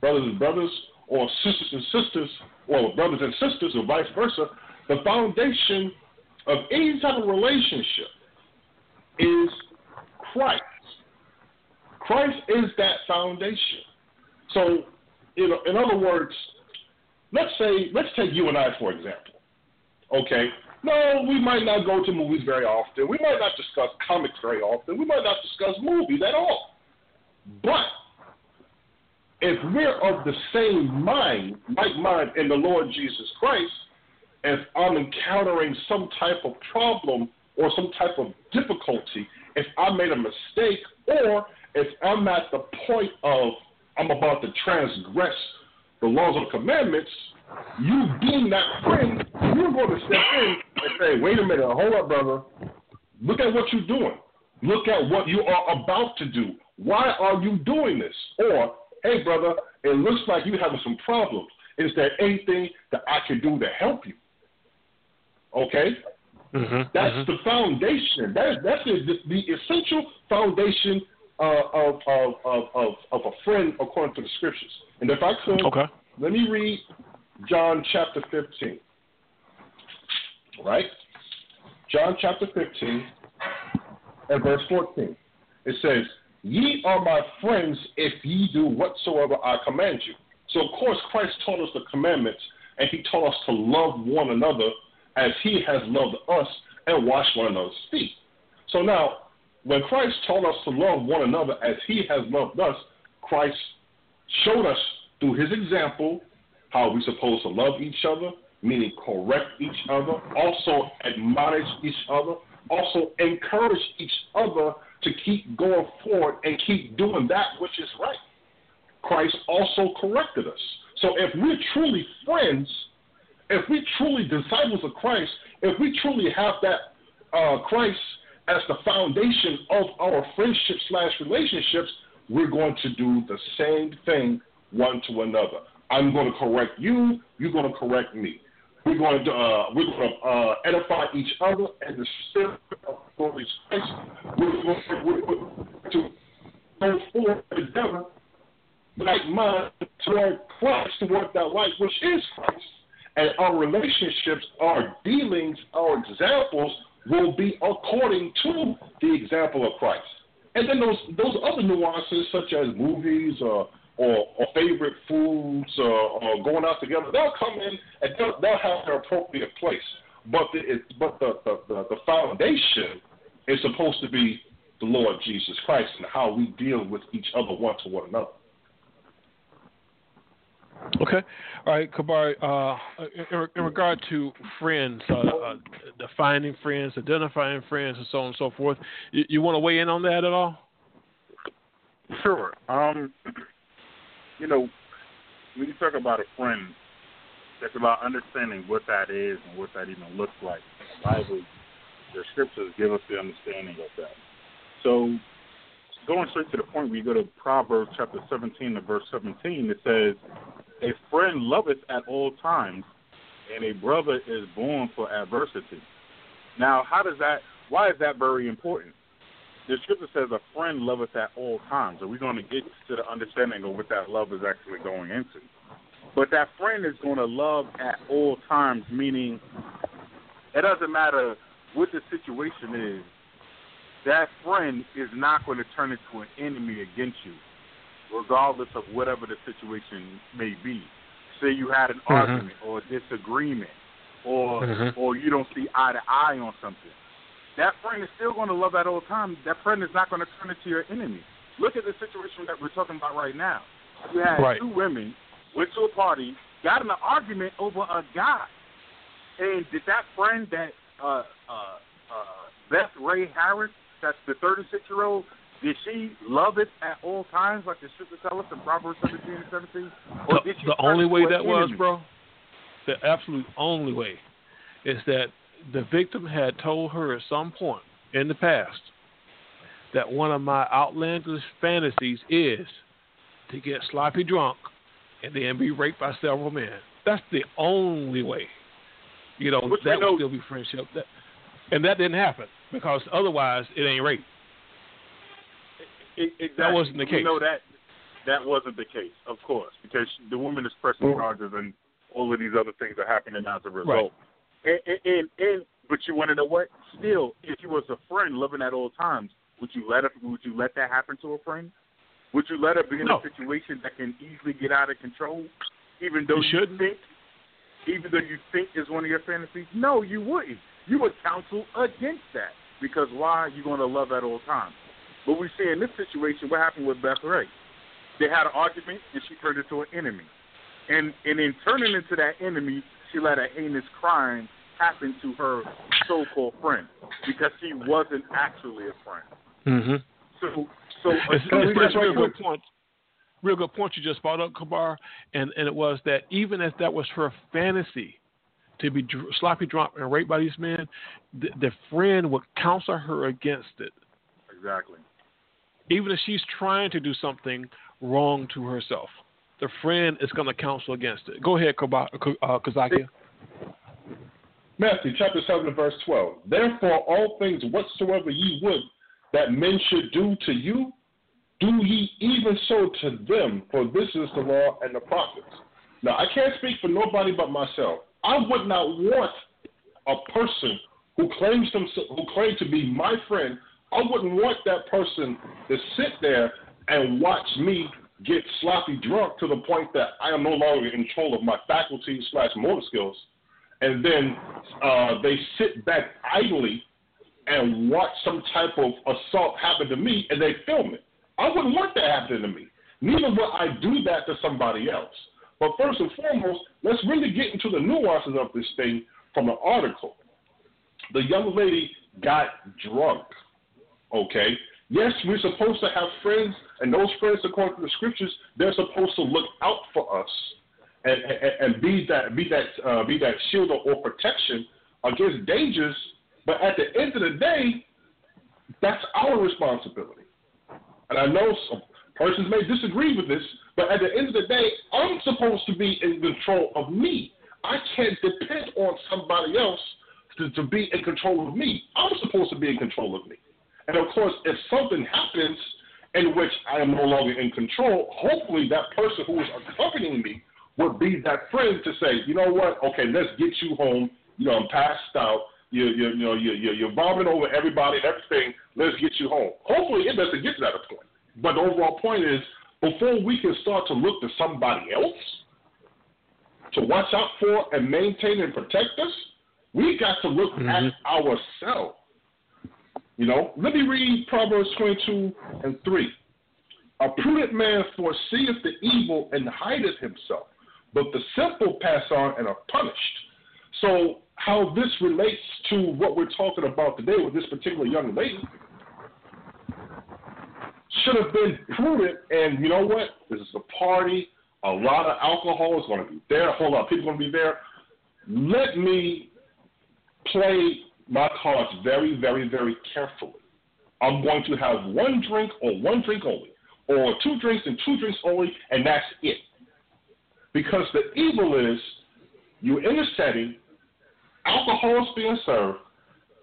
brothers and brothers, or sisters and sisters, or brothers and sisters, or vice versa, the foundation of any type of relationship is Christ. Christ is that foundation. So, you know, in other words, let's say, let's take you and I for example. Okay, no, we might not go to movies very often. We might not discuss comics very often. We might not discuss movies at all. But if we're of the same mind, like mind in the Lord Jesus Christ, if I'm encountering some type of problem or some type of difficulty, if I made a mistake, or if I'm at the point of I'm about to transgress the laws of the commandments, you being that friend, you're going to step in and say, wait a minute, hold up, brother. Look at what you're doing. Look at what you are about to do. Why are you doing this? Or, hey, brother, it looks like you're having some problems. Is there anything that I can do to help you? Okay? Mm-hmm. That's the foundation. That, that's the, the essential foundation uh, of, of, of, of, of a friend according to the scriptures. And if I could, Okay. let me read John chapter 15. Right? John chapter 15 and verse 14. It says, Ye are my friends if ye do whatsoever I command you. So, of course, Christ taught us the commandments, and he taught us to love one another as he has loved us and wash one another's feet. So now, when Christ taught us to love one another as he has loved us, Christ showed us through his example how we're supposed to love each other, meaning correct each other, also admonish each other, also encourage each other to keep going forward and keep doing that which is right. Christ also corrected us. So if we're truly friends, if we truly disciples of Christ, if we truly have that uh, Christ as the foundation of our friendship slash relationships, we're going to do the same thing one to another. I'm going to correct you. You're going to correct me. We're going to uh, we're going to uh, edify each other and the spirit of Holy Christ. We're going to, we're going to go forward together, like mind toward Christ, toward that light which is Christ. And our relationships, our dealings, our examples will be according to the example of Christ. And then those those other nuances, such as movies or or, or favorite foods or, or going out together, they'll come in and they'll, they'll have their appropriate place. But the it, but the, the, the, the foundation is supposed to be the Lord Jesus Christ and how we deal with each other one to one another. Okay. All right, Kabari. Uh, in, in regard to friends, uh, uh, defining friends, identifying friends, and so on and so forth, you, you want to weigh in on that at all? Sure. Um, you know, when you talk about a friend, it's about understanding what that is and what that even looks like. The Bible, the scriptures give us the understanding of that. So, going straight to the point, we go to Proverbs chapter 17 and verse 17. It says, "A friend loveth at all times, and a brother is born for adversity." Now, how does that? Why is that very important? The scripture says a friend loveth at all times. Are we're going to get to the understanding of what that love is actually going into? But that friend is going to love at all times, meaning it doesn't matter what the situation is. That friend is not going to turn into an enemy against you, regardless of whatever the situation may be. Say you had an Mhm. argument or a disagreement, or Mhm. or you don't see eye to eye on something. That friend is still going to love at all times. That friend is not going to turn into your enemy. Look at the situation that we're talking about right now. You had Right. two women went to a party, got in an argument over a guy, and did that friend that uh, uh, uh, Beth Ray Harris, that's the 36 year old, did she love it at all times, like the scripture tells us in Proverbs 17 and 17? Or The, did she the only way that was, enemy? bro, the absolute only way, is that the victim had told her at some point in the past that one of my outlandish fantasies is to get sloppy drunk and then be raped by several men. That's the only way. You know, Which we that know- would still be friendship. That, and that didn't happen because otherwise it ain't rape. It, exactly. That wasn't the We case. know that that wasn't the case, of course, because the woman is pressing charges and all of these other things are happening as a result. And, and, and, and but you want to know what? Still, if you was a friend living at all times, would you let her, would you let that happen to a friend? Would you let her be in No. a situation that can easily get out of control, even though You shouldn't. think, even though you think is one of your fantasies? No, you wouldn't. You would counsel against that because why? You're going to love at all times. But we see in this situation what happened with Beth Ray. They had an argument and she turned into an enemy. And and in turning into that enemy, she let a heinous crime happen to her so called friend because she wasn't actually a friend. Mm-hmm. So so It's, a it's, true it's real good point. Real good point you just brought up, Kabar, and and it was that even if that was her fantasy to be dr- sloppy drunk and raped by these men, the, the friend would counsel her against it, Exactly. even if she's trying to do something wrong to herself. The friend is going to counsel against it. Go ahead, Kaba- uh, Kazakia. Matthew chapter 7 and verse 12. Therefore, all things whatsoever ye would that men should do to you, do ye even so to them, for this is the law and the prophets. Now, I can't speak for nobody but myself. I would not want a person who claims themselves, who claims to be my friend. I wouldn't want that person to sit there and watch me get sloppy drunk to the point that I am no longer in control of my faculties slash motor skills and then uh, they sit back idly and watch some type of assault happen to me and they film it. I wouldn't want that happening to me. Neither would I do that to somebody else. But first and foremost, let's really get into the nuances of this thing from the article. The young lady got drunk. Okay? Yes, we're supposed to have friends, and those friends, according to the scriptures, they're supposed to look out for us and, and, and be that be that uh, be that shield or, protection against dangers. But at the end of the day, that's our responsibility. And I know some persons may disagree with this, but at the end of the day, I'm supposed to be in control of me. I can't depend on somebody else to, to be in control of me. I'm supposed to be in control of me. And of course, if something happens in which I am no longer in control, hopefully that person who is accompanying me would be that friend to say, you know what, okay, let's get you home. You know, I'm passed out. You, you, you know, you, you, you're vomiting over everybody and everything. Let's get you home. Hopefully, it doesn't get to that point. But the overall point is, before we can start to look to somebody else to watch out for and maintain and protect us, we got to look mm-hmm. at ourselves. You know, let me read Proverbs 22 and 3. A prudent man foreseeth the evil and hideth himself, but the simple pass on and are punished. So, how this relates to what we're talking about today with this particular young lady should have been prudent. And you know what? This is a party. A lot of alcohol is going to be there. A whole lot of people are going to be there. Let me play my cards very, very, very carefully. I'm going to have one drink or one drink only, or two drinks and two drinks only, and that's it. Because the evil is you're in a setting, alcohol is being served,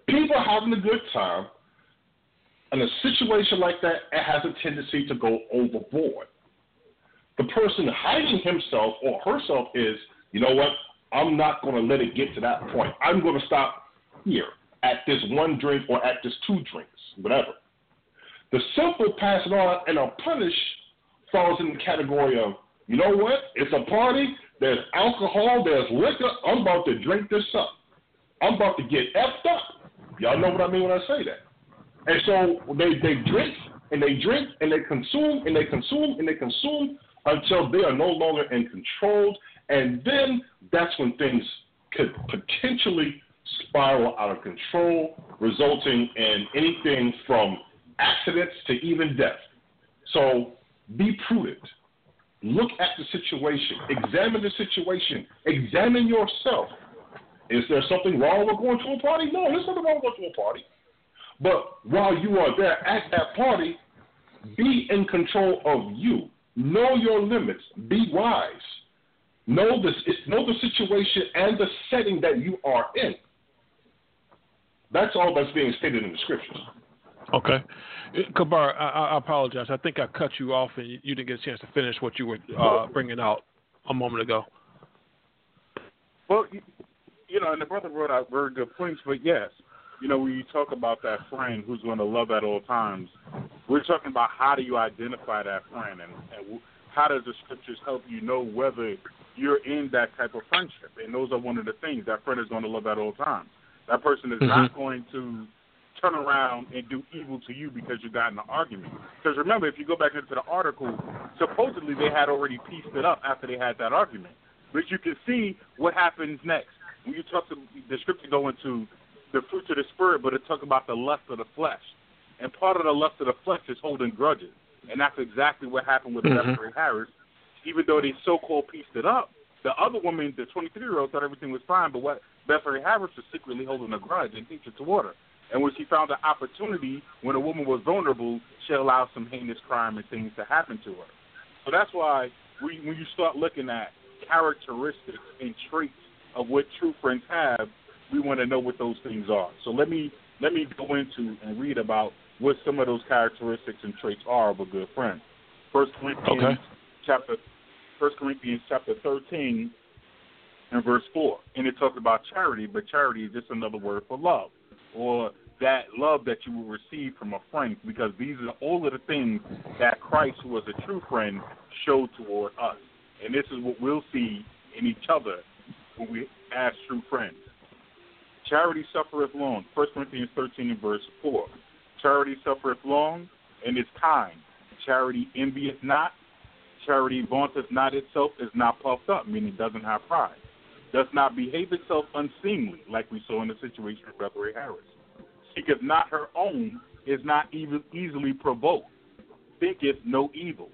people are having a good time, in a situation like that, it has a tendency to go overboard. The person hiding himself or herself is, you know what? I'm not going to let it get to that point. I'm going to stop here at this one drink or at this two drinks, whatever. The simple pass it on and are punish falls in the category of, you know what? It's a party. There's alcohol. There's liquor. I'm about to drink this up. I'm about to get effed up. Y'all know what I mean when I say that. And so they, they drink and they drink and they consume and they consume and they consume until they are no longer in control. And then that's when things could potentially spiral out of control, resulting in anything from accidents to even death. So be prudent. Look at the situation. Examine the situation. Examine yourself. Is there something wrong with going to a party? No, there's nothing wrong with going to a party. But while you are there at that party, be in control of you. Know your limits. Be wise. Know this. Know the situation and the setting that you are in. That's all that's being stated in the scriptures. Okay. Kabar, I, I, apologize. I think I cut you off and you didn't get a chance to finish what you were uh, bringing out a moment ago. Well, you, you know, and the brother brought out very good points, but yes, you know, when you talk about that friend who's going to love at all times, we're talking about how do you identify that friend and, and how does the scriptures help you know whether you're in that type of friendship? And those are one of the things that friend is going to love at all times. That person is mm-hmm. not going to turn around and do evil to you because you got in an argument. Because remember, if you go back into the article, supposedly they had already pieced it up after they had that argument. But you can see what happens next. When you talk to the scripture go into the fruits of the spirit, but it talks about the lust of the flesh. And part of the lust of the flesh is holding grudges. And that's exactly what happened with mm-hmm. Bethany Harris. Even though they so called pieced it up, the other woman, the 23 year old, thought everything was fine, but what Bethany Harris was secretly holding a grudge and teaching to water. And when she found an opportunity, when a woman was vulnerable, she allowed some heinous crime and things to happen to her. So that's why we, when you start looking at characteristics and traits of what true friends have, we want to know what those things are. So let me let me go into and read about what some of those characteristics and traits are of a good friend. First Corinthians okay. chapter First Corinthians chapter thirteen and verse four. And it talks about charity, but charity is just another word for love. Or that love that you will receive from a friend because these are all of the things that Christ, who was a true friend, showed toward us. And this is what we'll see in each other when we as true friends. Charity suffereth long. 1 Corinthians 13 and verse 4. Charity suffereth long and is kind. Charity envieth not. Charity vaunteth not itself, is not puffed up, meaning doesn't have pride. Does not behave itself unseemly, like we saw in the situation of Bethany Harris. Seeketh not her own, is not even easily provoked. Thinketh no evil.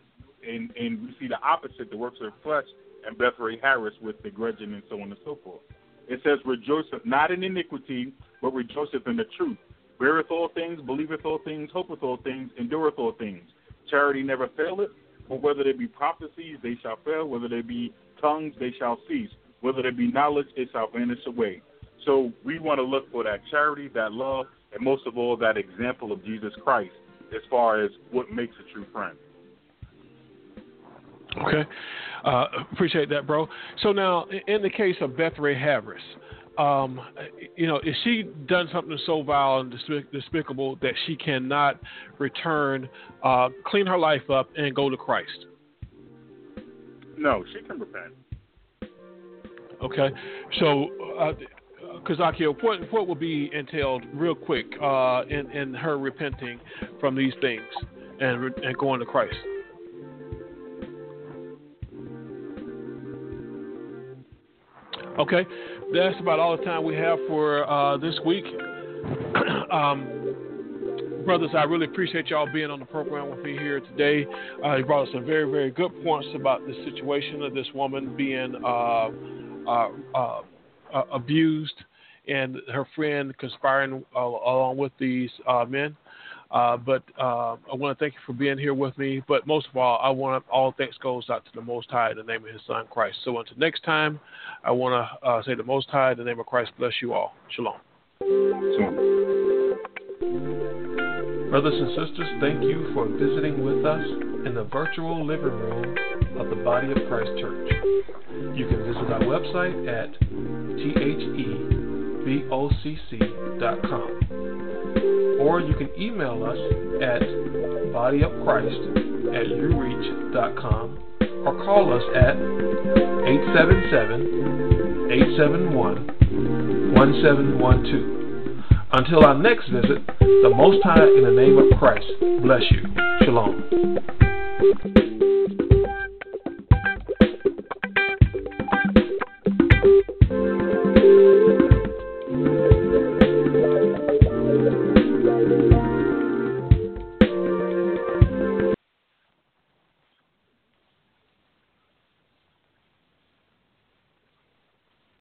And and we see the opposite, the works of the flesh, and Bethany Harris with the grudging and so on and so forth. It says, Rejoiceth not in iniquity, but rejoiceth in the truth. Beareth all things, believeth all things, hopeth all things, endureth all things. Charity never faileth, for whether they be prophecies, they shall fail. Whether they be tongues, they shall cease. Whether there be knowledge, it shall vanish away. So we want to look for that charity, that love, and most of all, that example of Jesus Christ as far as what makes a true friend. Okay. Uh, appreciate that, bro. So now, in the case of Bethray Harris, um, you know, is she done something so vile and despicable that she cannot return, uh, clean her life up, and go to Christ? No, she can repent. Okay, so uh, Kazakio, what what will be entailed real quick uh, in in her repenting from these things and and going to Christ? Okay, that's about all the time we have for uh, this week. um, brothers, I really appreciate y'all being on the program with me here today. Uh, you brought us some very, very good points about the situation of this woman being uh, uh, uh, uh abused and her friend conspiring along with these men. Uh, but uh, I want to thank you for being here with me. But most of all, I want all thanks goes out to the Most High in the name of His Son Christ. So until next time, I want to uh, say the Most High in the name of Christ bless you all. Shalom. Shalom. Brothers and sisters, thank you for visiting with us in the virtual living room of the Body of Christ Church. You can visit our website at thebocc.com or you can email us at bodyofchrist at ureach.com or call us at 877 871 1712. Until our next visit, the Most High in the name of Christ bless you. Shalom.